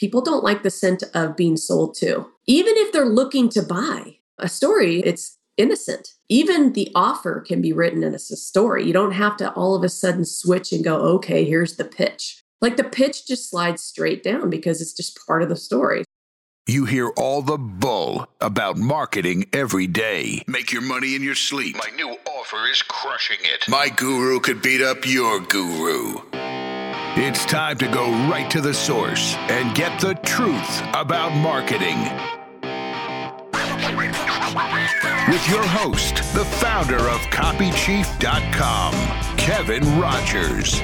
people don't like the scent of being sold to. Even if they're looking to buy a story, it's innocent. Even the offer can be written as a story. You don't have to all of a sudden switch and go, okay, here's the pitch. Like the pitch just slides straight down because it's just part of the story. You hear all the bull about marketing every day. Make your money in your sleep. My new offer is crushing it. My guru could beat up your guru. It's time to go right to the source and get the truth about marketing. With your host, the founder of CopyChief.com, Kevin Rogers.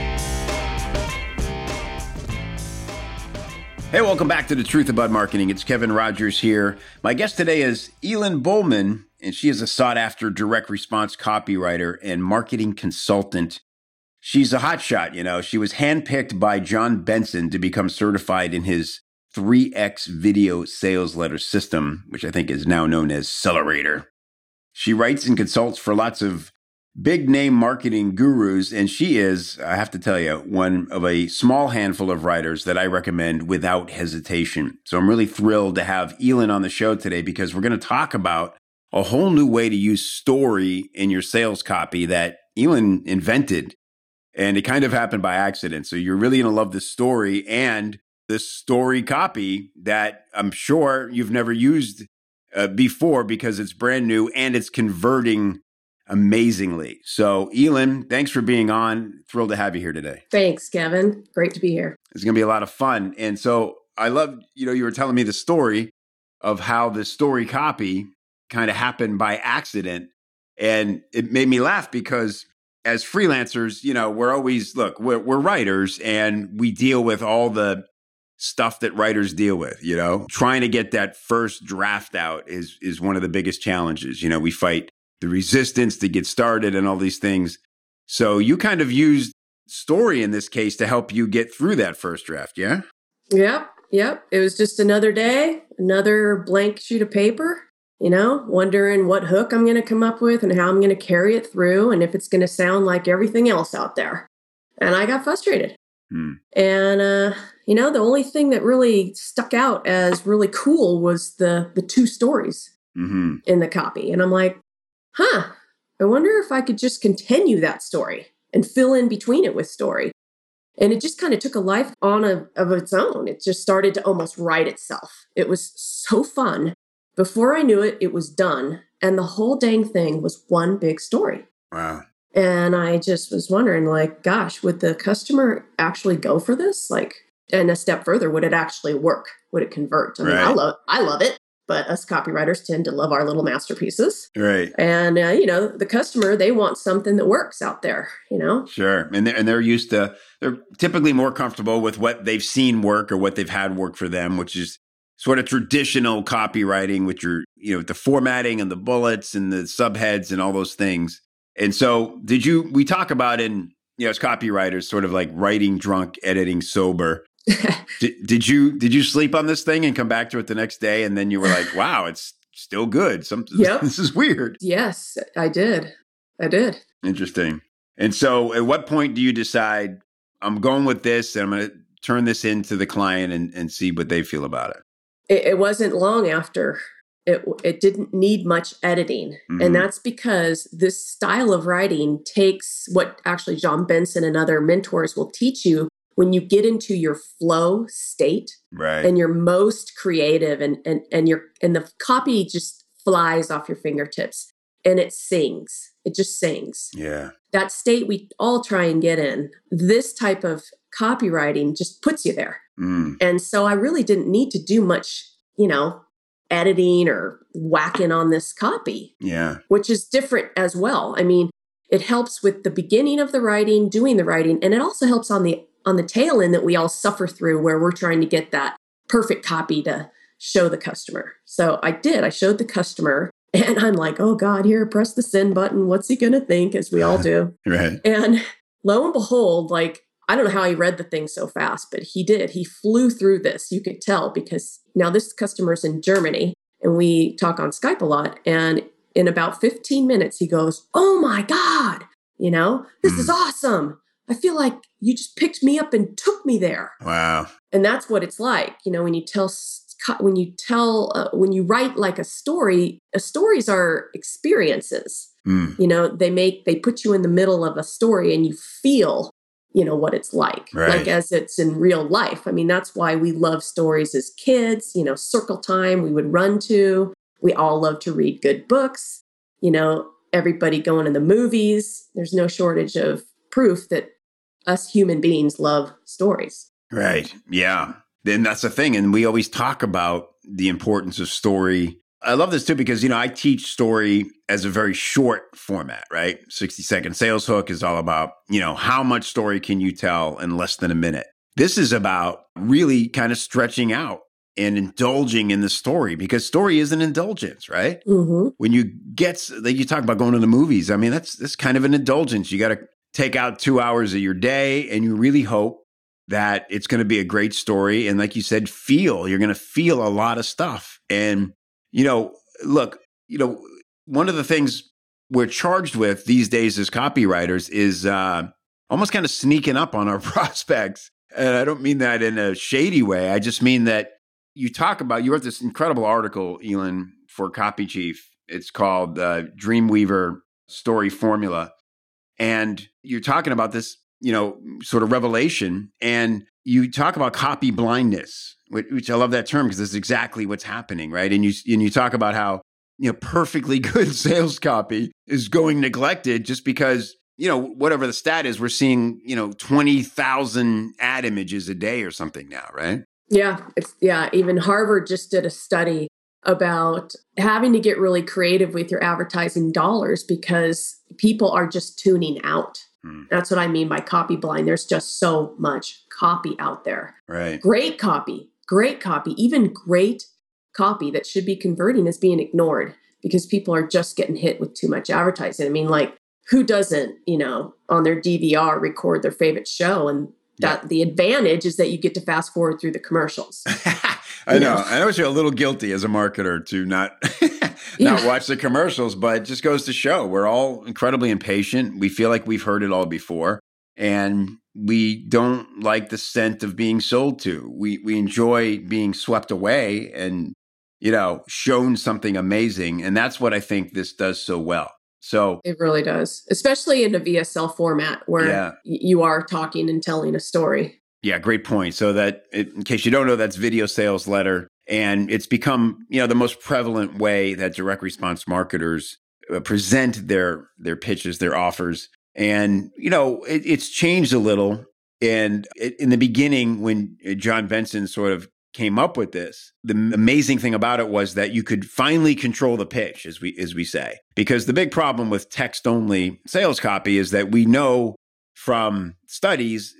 Hey, welcome back to the Truth About Marketing. It's Kevin Rogers here. My guest today is Elin Bowman, and she is a sought after direct response copywriter and marketing consultant. She's a hotshot, you know. She was handpicked by John Benson to become certified in his 3x video sales letter system, which I think is now known as Celerator. She writes and consults for lots of big name marketing gurus, and she is, I have to tell you, one of a small handful of writers that I recommend without hesitation. So I'm really thrilled to have Elin on the show today because we're going to talk about a whole new way to use story in your sales copy that Elin invented. And it kind of happened by accident. So you're really going to love this story and this story copy that I'm sure you've never used uh, before because it's brand new and it's converting amazingly. So, Elin, thanks for being on. Thrilled to have you here today. Thanks, Kevin. Great to be here. It's going to be a lot of fun. And so, I love, you know, you were telling me the story of how the story copy kind of happened by accident. And it made me laugh because as freelancers, you know, we're always, look, we're, we're writers and we deal with all the stuff that writers deal with you know trying to get that first draft out is is one of the biggest challenges you know we fight the resistance to get started and all these things. So you kind of used story in this case to help you get through that first draft, yeah? Yep, yep. It was just another day, another blank sheet of paper, you know, wondering what hook I'm going to come up with and how I'm going to carry it through and if it's going to sound like everything else out there. And I got frustrated. Hmm. And uh, you know, the only thing that really stuck out as really cool was the the two stories mm-hmm. in the copy. And I'm like, huh, I wonder if I could just continue that story and fill in between it with story. And it just kind of took a life on a, of its own. It just started to almost write itself. It was so fun. Before I knew it, it was done. And the whole dang thing was one big story. Wow. And I just was wondering, like, gosh, would the customer actually go for this? Like, and a step further, would it actually work? Would it convert? I mean, right. I love, I love it but us copywriters tend to love our little masterpieces. Right. And, uh, you know, the customer, they want something that works out there, you know? Sure. And they're, and they're used to, they're typically more comfortable with what they've seen work or what they've had work for them, which is sort of traditional copywriting with your, you know, the formatting and the bullets and the subheads and all those things. And so, did you, we talk about in, you know, as copywriters, sort of like writing drunk, editing sober. did, did you did you sleep on this thing and come back to it the next day and then you were like, wow, it's still good. Some yep. this is weird. Yes, I did. I did. Interesting. And so at what point do you decide I'm going with this and I'm going to turn this into the client and, and see what they feel about it? It? It wasn't long after it, it didn't need much editing. Mm-hmm. And that's because this style of writing takes what actually John Benson and other mentors will teach you when you get into your flow state right. and you're most creative and and and your and the copy just flies off your fingertips and it sings it just sings yeah that state we all try and get in this type of copywriting just puts you there mm. and so i really didn't need to do much you know editing or whacking on this copy yeah which is different as well i mean it helps with the beginning of the writing doing the writing and it also helps on the on the tail end that we all suffer through where we're trying to get that perfect copy to show the customer. So I did. I showed the customer and I'm like, oh God, here, press the send button. What's he going to think? As we all do. right. And lo and behold, like, I don't know how he read the thing so fast, but he did. He flew through this. You could tell because now this customer's in Germany and we talk on Skype a lot. And in about 15 minutes, he goes, Oh my God, you know, this mm. is awesome I feel like you just picked me up and took me there. Wow. And that's what it's like, you know, when you tell when you tell uh, when you write like a story, uh, stories are experiences. Mm. You know, they make they put you in the middle of a story and you feel you know what it's like right. like as it's in real life. I mean that's why we love stories as kids you know circle time we would run to. We all love to read good books you know everybody going to the movies. There's no shortage of proof that us human beings love stories. Right yeah. Then that's the thing and we always talk about the importance of story I love this too because you know I teach story as a very short format, right? 60 second sales hook is all about, you know, how much story can you tell in less than a minute. This is about really kind of stretching out and indulging in the story because story is an indulgence, right? Mm-hmm. When you get like you talk about going to the movies, I mean that's that's kind of an indulgence. You got to take out 2 hours of your day and you really hope that it's going to be a great story and like you said feel you're going to feel a lot of stuff and you know, look, you know, one of the things we're charged with these days as copywriters is uh, almost kind of sneaking up on our prospects. And I don't mean that in a shady way. I just mean that you talk about, you wrote this incredible article, Elin, for Copy Chief. It's called uh, Dreamweaver Story Formula. And you're talking about this, you know, sort of revelation. And you talk about copy blindness which I love that term because this is exactly what's happening, right? And you and you talk about how you know perfectly good sales copy is going neglected just because you know whatever the stat is, we're seeing you know twenty thousand ad images a day or something now, right? Yeah, it's yeah. Even Harvard just did a study about having to get really creative with your advertising dollars because people are just tuning out. Hmm. That's what I mean by copy blind. There's just so much copy out there. Right. Great copy, great copy, even great copy that should be converting is being ignored because people are just getting hit with too much advertising. I mean, like, who doesn't, you know, on their DVR record their favorite show? And that yeah. the advantage is that you get to fast forward through the commercials. I know. I know you're a little guilty as a marketer to not not yeah. watch the commercials, but it just goes to show we're all incredibly impatient. We feel like we've heard it all before. And we don't like the scent of being sold to. We we enjoy being swept away and you know shown something amazing, and that's what I think this does so well. So it really does, especially in a VSL format where yeah. you are talking and telling a story. Yeah, great point. So that in case you don't know, that's video sales letter, and it's become you know the most prevalent way that direct response marketers uh, present their their pitches, their offers and, you know, it, it's changed a little. And in the beginning, when uh, John Benson sort of came up with this, the amazing thing about it was that you could finally control the pitch, as we as we say. Because the big problem with text only sales copy is that we know from studies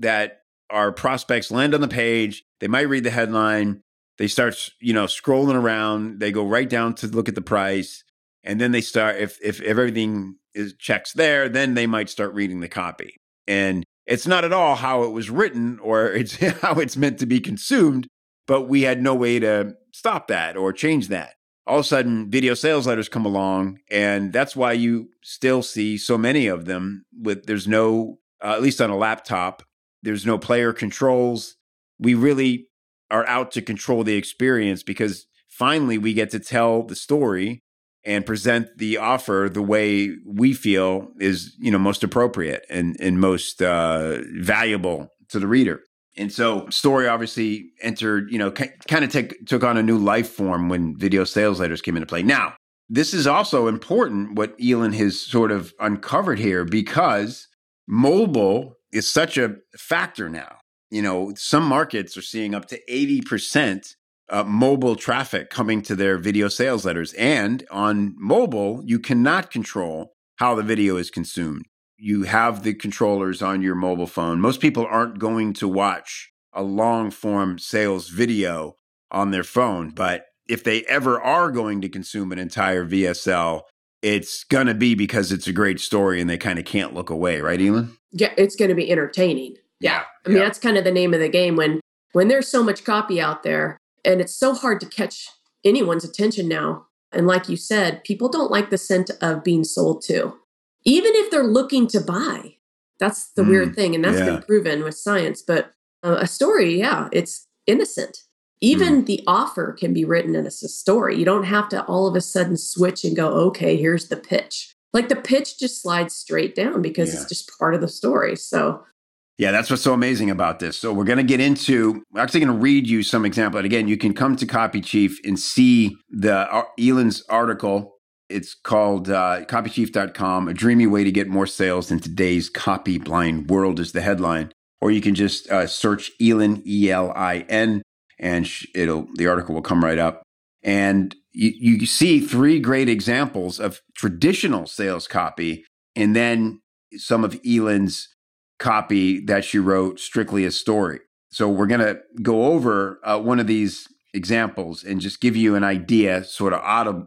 that our prospects land on the page, they might read the headline, they start, you know, scrolling around, they go right down to look at the price, and then they start if if everything is checks there, then they might start reading the copy. And it's not at all how it was written or it's how it's meant to be consumed, but we had no way to stop that or change that. All of a sudden, video sales letters come along, and that's why you still see so many of them. With there's no, uh, at least on a laptop, there's no player controls. We really are out to control the experience because finally we get to tell the story and present the offer the way we feel is you know most appropriate and and most uh, valuable to the reader. And so, story obviously entered, you know, kind of take, took on a new life form when video sales letters came into play. Now, this is also important what Elin has sort of uncovered here because mobile is such a factor now. You know, some markets are seeing up to 80% uh, mobile traffic coming to their video sales letters. And on mobile, you cannot control how the video is consumed. You have the controllers on your mobile phone. Most people aren't going to watch a long form sales video on their phone, but if they ever are going to consume an entire VSL, it's going to be because it's a great story and they kind of can't look away, right, Elin? Yeah, it's going to be entertaining. Yeah. I mean, yeah. that's kind of the name of the game when when there's so much copy out there, and it's so hard to catch anyone's attention now. And like you said, people don't like the scent of being sold to, even if they're looking to buy. That's the Mm, weird thing. And that's yeah. been proven with science. But uh, a story, yeah, it's innocent. Even Mm. the offer can be written in a story. You don't have to all of a sudden switch and go, okay, here's the pitch. Like the pitch just slides straight down because Yeah. it's just part of the story. So, Yeah, that's what's so amazing about this. So we're going to get into. We're actually going to read you some example. And again, you can come to Copy Chief and see the uh, Elin's article. It's called uh, copychief.com, a dreamy way to get more sales in today's copy blind world is the headline. Or you can just uh, search Elin, E L I N, and it'll the article will come right up. And you, you see three great examples of traditional sales copy, and then some of Elin's copy that she wrote strictly a story. So we're going to go over uh, one of these examples and just give you an idea, sort of audib-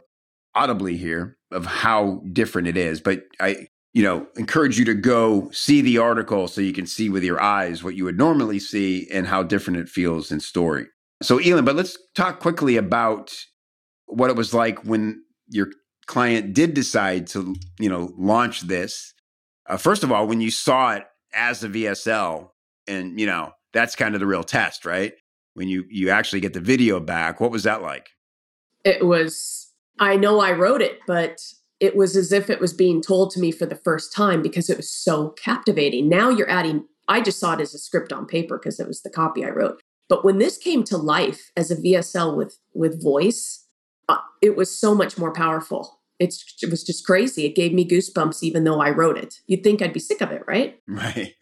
audibly here, of how different it is. But I, you know, encourage you to go see the article so you can see with your eyes what you would normally see and how different it feels in story. So, Elin, but let's talk quickly about what it was like when your client did decide to, you know, launch this. Uh, first of all, when you saw it as a VSL, and you know that's kind of the real test, right? When you you actually get the video back, what was that like? it was i know i wrote it but it was as if it was being told to me for the first time because it was so captivating now you're adding i just saw it as a script on paper because it was the copy i wrote but when this came to life as a vsl with with voice uh, it was so much more powerful it's, it was just crazy it gave me goosebumps even though i wrote it you'd think i'd be sick of it right Right.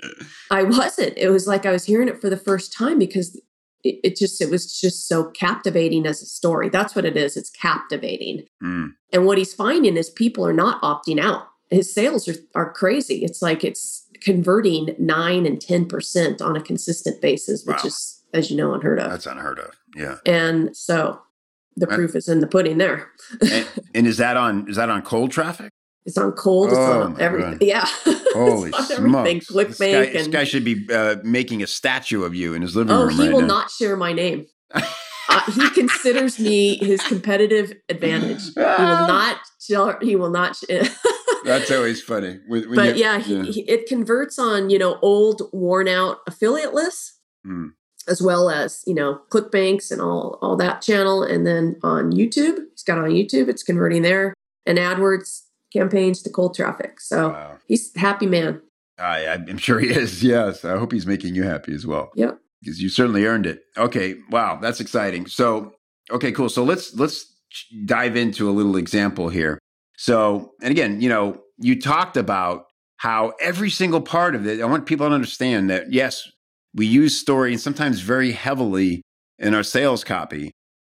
I wasn't. It was like I was hearing it for the first time because it, it just it was just so captivating as a story. That's what it is. It's captivating. Mm. And what he's finding is people are not opting out. His sales are, are crazy. It's like it's converting nine and ten percent on a consistent basis, which Wow. is, as you know, unheard of. That's unheard of. Yeah. and so the proof is in the pudding there. And, and is that on is that on cold traffic? It's on cold, it's Oh, on everything. God. Yeah. Holy it's on everything. smokes! This guy, ClickBank this guy should be uh, making a statue of you in his living Oh, room he right will now. not share my name. uh, he considers me his competitive advantage. He will not. share- He will not. That's always funny. When- when but you- yeah, he, he- it converts on you know old, worn out affiliate lists, Hmm. As well as you know ClickBanks and all all that channel, and then on YouTube, he's got it on YouTube. It's converting there, and AdWords campaigns to cold traffic. So Wow. he's a happy man. I, I'm sure he is. Yes. I hope he's making you happy as well. Yep. Because you certainly earned it. Okay. Wow. That's exciting. So, okay, cool. So let's let's dive into a little example here. So, and again, you know, you talked about how every single part of it, I want people to understand that yes, we use story and sometimes very heavily in our sales copy,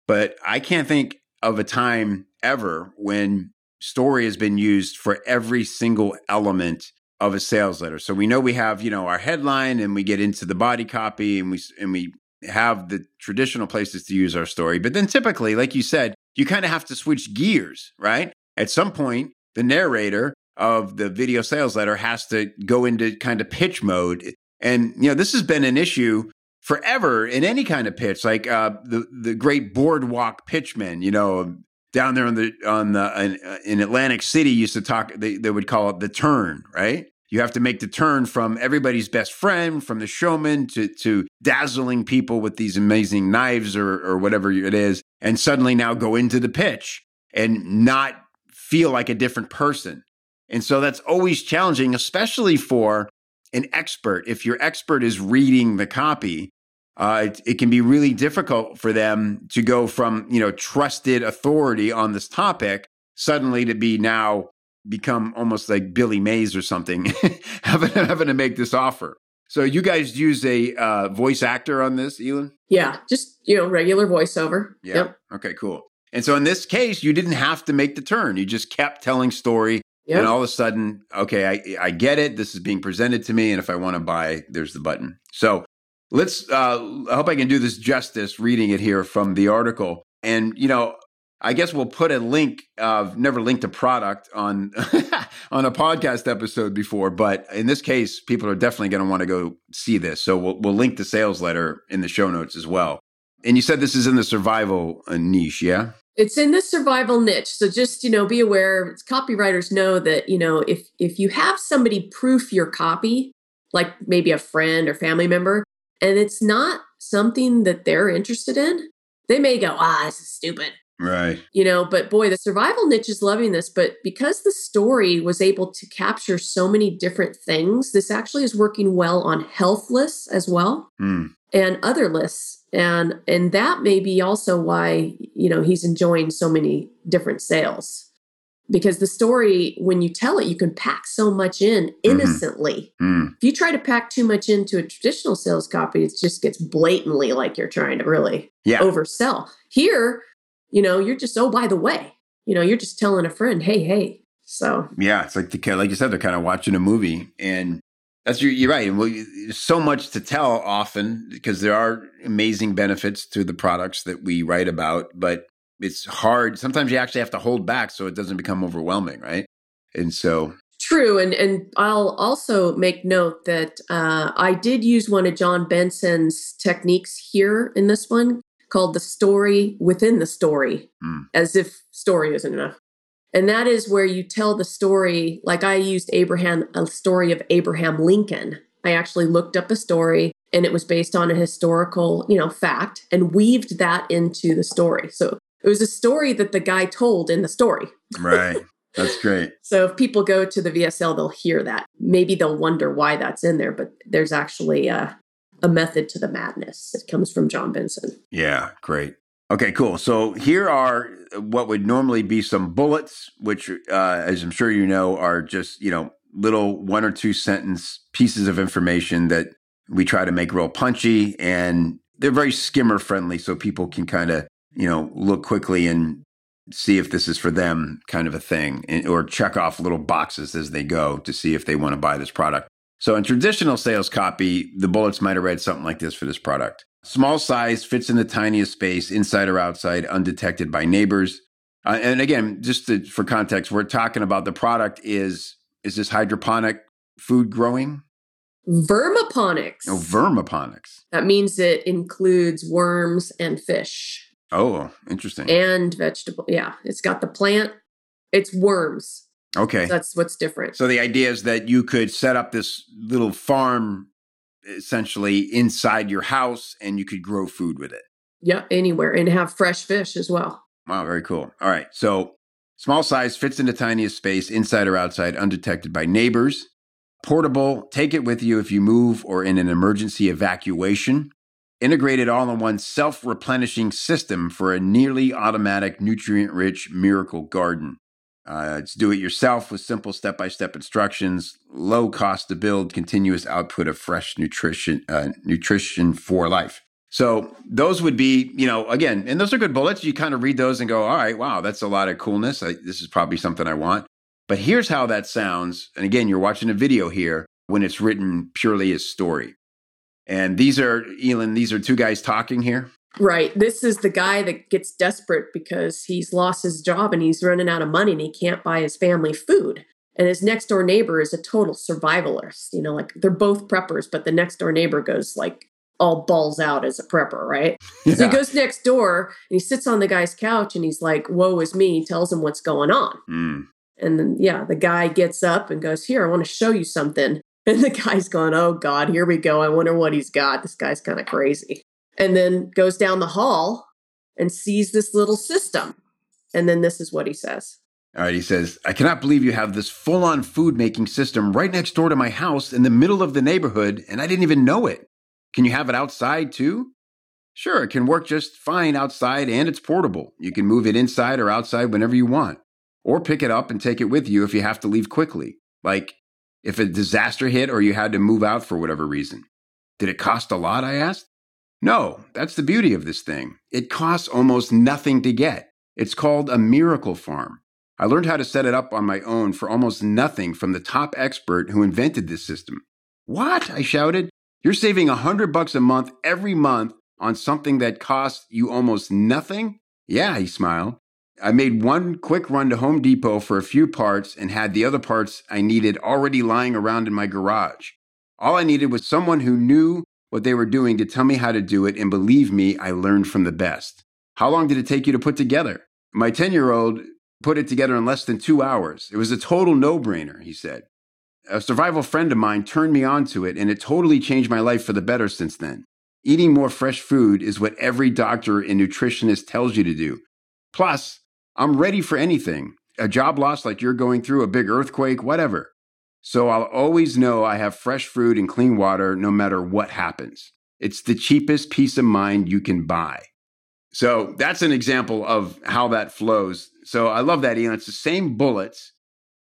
but I can't think of a time ever when story has been used for every single element of a sales letter. So we know we have, you know, our headline and we get into the body copy and we and we have the traditional places to use our story. But then typically, like you said, you kind of have to switch gears, right? At some point, the narrator of the video sales letter has to go into kind of pitch mode. And you know, this has been an issue forever in any kind of pitch, like uh, the the great boardwalk pitchmen, you know, down there on the on the in, in Atlantic City used to talk. They they would call it the turn, right? You have to make the turn from everybody's best friend, from the showman to to dazzling people with these amazing knives or or whatever it is, and suddenly now go into the pitch and not feel like a different person. And so that's always challenging, especially for an expert. If your expert is reading the copy, uh, it, it can be really difficult for them to go from you know trusted authority on this topic suddenly to be now become almost like Billy Mays or something, having having to make this offer. So you guys use a uh, voice actor on this, Elin? Yeah, just you know regular voiceover. Yeah. Yep. Okay, cool. And so in this case, you didn't have to make the turn. You just kept telling story, And all of a sudden, okay, I I get it. This is being presented to me, and if I want to buy, there's the button. So let's. Uh, I hope I can do this justice reading it here from the article. And you know, I guess we'll put a link. I've never linked a product on on a podcast episode before, but in this case, people are definitely going to want to go see this. So we'll we'll link the sales letter in the show notes as well. And you said this is in the survival uh, niche, yeah? It's in the survival niche so just you know be aware copywriters know that you know if if you have somebody proof your copy like maybe a friend or family member, and it's not something that they're interested in, they may go, ah, this is stupid. Right. You know, but boy, the survival niche is loving this. But because the story was able to capture so many different things, this actually is working well on health lists as well Mm. and other lists. And and that may be also why, you know, he's enjoying so many different sales. Because the story, when you tell it, you can pack so much in innocently. Mm. If you try to pack too much into a traditional sales copy, it just gets blatantly like you're trying to really Yeah. oversell. Here, you know, you're just, oh, by the way, you know, you're just telling a friend, hey, hey. So, Yeah, it's like the like you said, they're kind of watching a movie, and that's you're, you're right. Well, you- there's so much to tell often because there are amazing benefits to the products that we write about, but it's hard. Sometimes you actually have to hold back so it doesn't become overwhelming, right? And so, true. And, and I'll also make note that uh, I did use one of John Benson's techniques here in this one called the story within the story, Hmm. as if story isn't enough. And that is where you tell the story, like I used Abraham, a story of Abraham Lincoln. I actually looked up a story and it was based on a historical, you know, fact and weaved that into the story. So it was a story that the guy told in the story. right, that's great. So if people go to the VSL, they'll hear that. Maybe they'll wonder why that's in there, but there's actually a, a method to the madness. It comes from John Benson. Yeah, great. Okay, cool. So here are what would normally be some bullets, which, uh, as I'm sure you know, are just you know little one or two sentence pieces of information that we try to make real punchy, and they're very skimmer friendly, so people can kind of you know look quickly and see if this is for them, kind of a thing, and- or check off little boxes as they go to see if they want to buy this product. So in traditional sales copy, the bullets might have read something like this for this product. Small size, fits in the tiniest space, inside or outside, undetected by neighbors. Uh, and again, just to, for context, we're talking about the product is is this hydroponic food growing? Vermiponics. Oh, vermiponics. that means it includes worms and fish Oh, interesting. and vegetable. Yeah, it's got the plant. It's worms. Okay. That's what's different. So the idea is that you could set up this little farm essentially inside your house and you could grow food with it. yeah, anywhere and have fresh fish as well. Wow, very cool. All right. So small size fits in the tiniest space, inside or outside, undetected by neighbors. Portable, take it with you if you move or in an emergency evacuation. Integrated all in one self replenishing system for a nearly automatic, nutrient rich miracle garden. Uh, it's do it yourself with simple step by step instructions, low cost to build, continuous output of fresh nutrition, uh, nutrition for life. So those would be, you know, again, and those are good bullets. You kind of read those and go, all right, wow, that's a lot of coolness. I, this is probably something I want. But here's how that sounds. And again, you're watching a video here when it's written purely as story. And these are, Elin, these are two guys talking here. Right. This is the guy that gets desperate because he's lost his job and he's running out of money and he can't buy his family food. And his next door neighbor is a total survivalist. You know, like they're both preppers, but the next door neighbor goes like all balls out as a prepper, right? So he goes next door and he sits on the guy's couch and he's like, Woe is me, tells him what's going on. Mm, And then, yeah, the guy gets up and goes, Here, I want to show you something. And the guy's going, Oh God, here we go. I wonder what he's got. This guy's kind of crazy. And then goes down the hall and sees this little system. And then this is what he says. All right, he says, I cannot believe you have this full on food making system right next door to my house in the middle of the neighborhood, and I didn't even know it. Can you have it outside too? Sure, it can work just fine outside and it's portable. You can move it inside or outside whenever you want, or pick it up and take it with you if you have to leave quickly. Like if a disaster hit or you had to move out for whatever reason. Did it cost a lot? I asked. No, that's the beauty of this thing. It costs almost nothing to get. It's called a miracle farm. I learned how to set it up on my own for almost nothing from the top expert who invented this system. What? I shouted. You're saving a hundred bucks a month every month on something that costs you almost nothing? Yeah, he smiled. I made one quick run to Home Depot for a few parts and had the other parts I needed already lying around in my garage. All I needed was someone who knew what they were doing to tell me how to do it, and believe me, I learned from the best. How long did it take you to put together? My 10 year old put it together in less than two hours. It was a total no brainer, he said. A survival friend of mine turned me onto it, and it totally changed my life for the better since then. Eating more fresh food is what every doctor and nutritionist tells you to do. Plus, I'm ready for anything a job loss like you're going through, a big earthquake, whatever. So I'll always know I have fresh food and clean water no matter what happens. It's the cheapest peace of mind you can buy. So that's an example of how that flows. So I love that, Ian. It's the same bullets,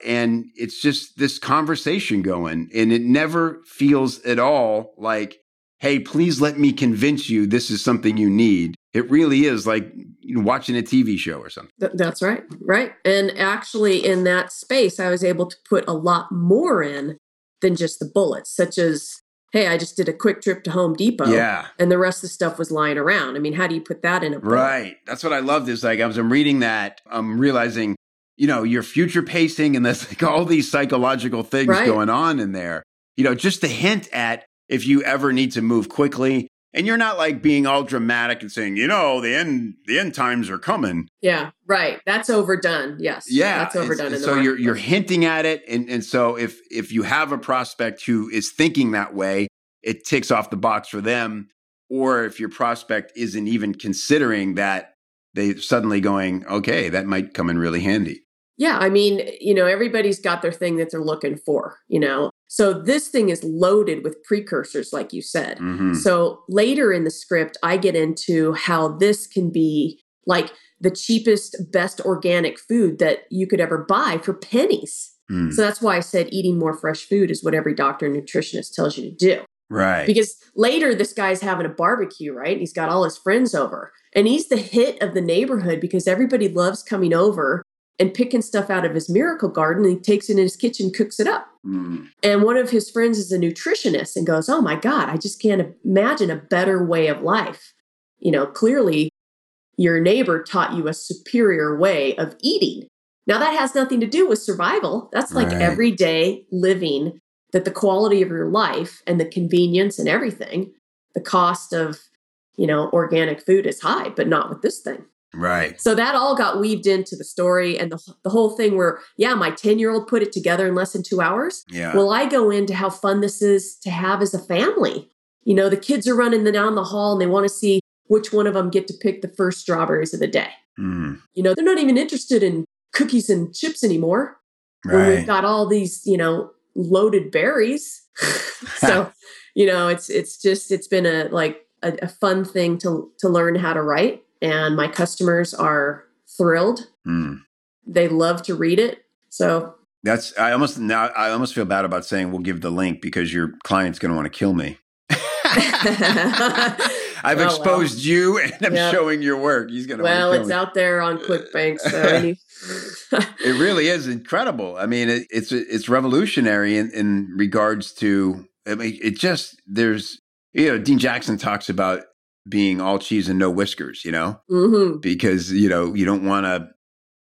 and it's just this conversation going, and it never feels at all like, hey, please let me convince you this is something you need. It really is like you know, watching a TV show or something. Th- that's right. Right. And actually, in that space, I was able to put a lot more in than just the bullets, such as, hey, I just did a quick trip to Home Depot. Yeah. And the rest of the stuff was lying around. I mean, how do you put that in a book? Right. That's what I loved is like, as I'm reading that, I'm realizing, you know, your future pacing and there's like all these psychological things Right. going on in there. You know, just a hint at if you ever need to move quickly. And you're not like being all dramatic and saying, you know, the end the end times are coming. Yeah. Right. That's overdone. Yes. Yeah, That's overdone. the so you're you're hinting at it, and and so if if you have a prospect who is thinking that way, it ticks off the box for them. Or if your prospect isn't even considering that, they suddenly going, okay, that might come in really handy. Yeah, I mean, you know, everybody's got their thing that they're looking for, you know. So this thing is loaded with precursors, like you said. Mhm. So later in the script, I get into how this can be like the cheapest, best organic food that you could ever buy for pennies. Mm. So that's why I said eating more fresh food is what every doctor and nutritionist tells you to do. Right. Because later, this guy's having a barbecue, right? He's got all his friends over, and he's the hit of the neighborhood because everybody loves coming over and picking stuff out of his miracle garden. And he takes it in his kitchen, cooks it up. Mm. And one of his friends is a nutritionist and goes, Oh my God, I just can't imagine a better way of life. You know, clearly your neighbor taught you a superior way of eating. Now, that has nothing to do with survival. That's like Right. everyday living, that the quality of your life and the convenience and everything, the cost of, you know, organic food is high, but not with this thing. Right. So that all got weaved into the story and the, the whole thing where, yeah, my 10 year old put it together in less than two hours. Yeah. Well, I go into how fun this is to have as a family. You know, the kids are running the- down the hall and they want to see which one of them get to pick the first strawberries of the day. Mm. You know, they're not even interested in cookies and chips anymore when we've got all these, you know, loaded berries. so, you know, it's it's just it's been a like a, a fun thing to to learn how to write, and my customers are thrilled. Mm. They love to read it. So That's I almost now I almost feel bad about saying we'll give the link because your client's going to want to kill me. I've Oh, well. exposed you and I'm Yep. showing your work. He's going to well, it's me. out there on ClickBank. So any, It really is incredible. I mean, it, it's it's revolutionary in, in regards to. I mean, it just there's you know Dean Jackson talks about being all cheese and no whiskers. You know, Mhm. because you know you don't want to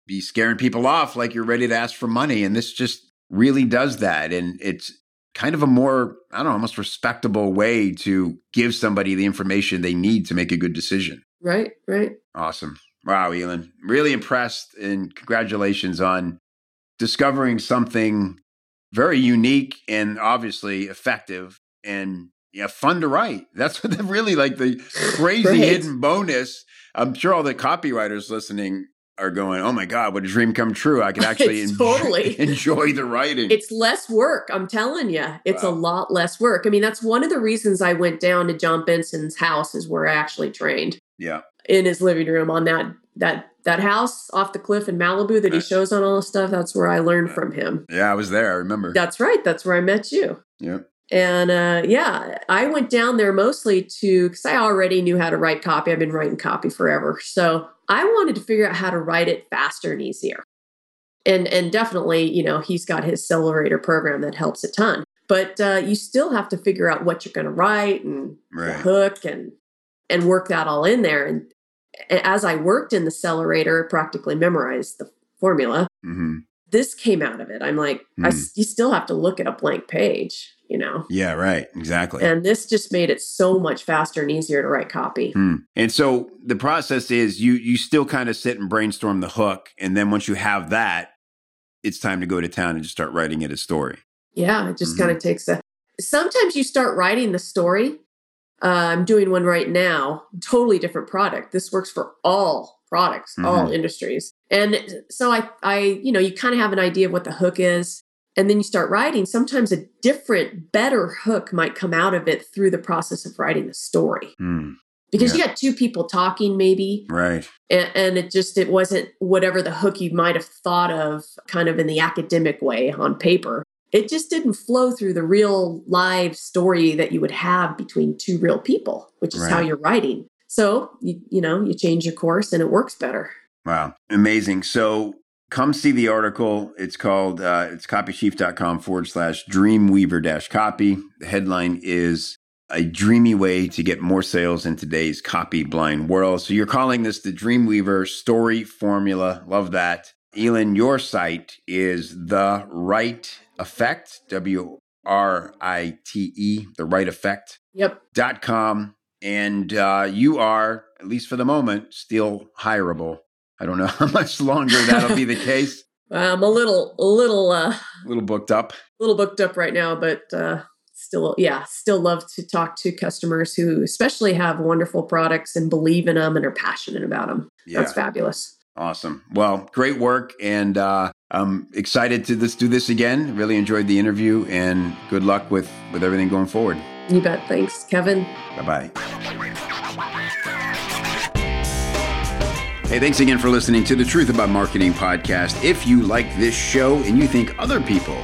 be scaring people off like you're ready to ask for money, and this just really does that. And it's kind of a more I don't know, almost respectable way to give somebody the information they need to make a good decision. right, right. Awesome. Wow, Elin. Really impressed and congratulations on discovering something very unique and obviously effective and yeah, fun to write. That's what really like the crazy Right. hidden bonus. I'm sure all the copywriters listening are going, "Oh my god, what a dream come true! I could actually totally. enjoy the writing." It's less work. I'm telling you, it's a lot less work. I mean, that's one of the reasons I went down to John Benson's house, is where I actually trained yeah, in his living room on that that that house off the cliff in Malibu that he shows on all the stuff. That's where I learned from him. yeah, I was there. I remember. That's right. That's where I met you. yeah, And uh, yeah, I went down there mostly to because I already knew how to write copy. I've been writing copy forever, so I wanted to figure out how to write it faster and easier. And and definitely, you know, he's got his Accelerator program that helps a ton. But uh, you still have to figure out what you're going to write and the right. hook and and work that all in there. And as I worked in the Accelerator, practically memorized the formula hmm this came out of it. I'm like, I Hmm. you still have to look at a blank page, you know. Yeah, right. Exactly. And this just made it so much faster and easier to write copy. Hmm. And so the process is you you still kind of sit and brainstorm the hook, and then once you have that, it's time to go to town and just start writing it a story. Yeah, it just mm-hmm. kind of takes a. Sometimes you start writing the story. Uh, I'm doing one right now, totally different product. This works for all products, mm-hmm. all industries. And so I, I, you know, you kind of have an idea of what the hook is, and then you start writing. Sometimes a different, better hook might come out of it through the process of writing the story. Mm because yeah. you got two people talking maybe right and, and, it just it wasn't whatever the hook you might have thought of kind of in the academic way on paper it just didn't flow through the real live story that you would have between two real people which is right. how you're writing so you, you know you change your course and it works better wow amazing so come see the article it's called uh, it's copychief.com forward slash dreamweaver dash copy the headline is a dreamy way to get more sales in today's copy blind world. So you're calling this the Dreamweaver story formula. Love that. Elin, your site is the Write Effect, W R I T E, the Write Effect. Yep. Dot com. And uh, you are, at least for the moment, still hireable. I don't know how much longer that'll be the case. I'm a little, a little, uh, a little booked up. A little booked up right now, but uh, still yeah still love to talk to customers who especially have wonderful products and believe in them and are passionate about them yeah. that's fabulous. Awesome. Well great work and uh, i'm excited to this do this again. Really enjoyed the interview and good luck with with everything going forward. You bet. Thanks kevin. Bye-bye Hey, thanks again for listening to the Truth About Marketing podcast. If you like this show and you think other people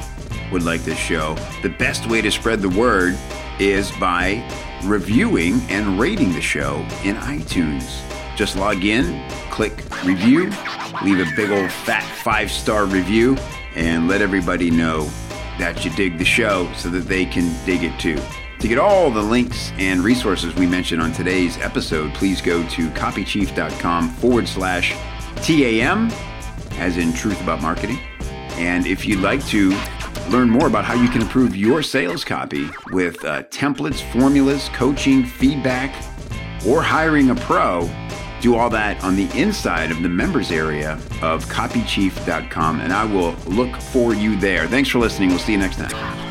would like this show, the best way to spread the word is by reviewing and rating the show in iTunes. Just log in, click review, leave a big old fat five star review, and let everybody know that you dig the show so that they can dig it too. To get all the links and resources we mentioned on today's episode, please go to copychief.com forward slash TAM, as in Truth About Marketing. And if you'd like to Learn more about how you can improve your sales copy with uh, templates, formulas, coaching, feedback, or hiring a pro. Do all that on the inside of the members area of copychief.com, and I will look for you there. Thanks for listening. We'll see you next time.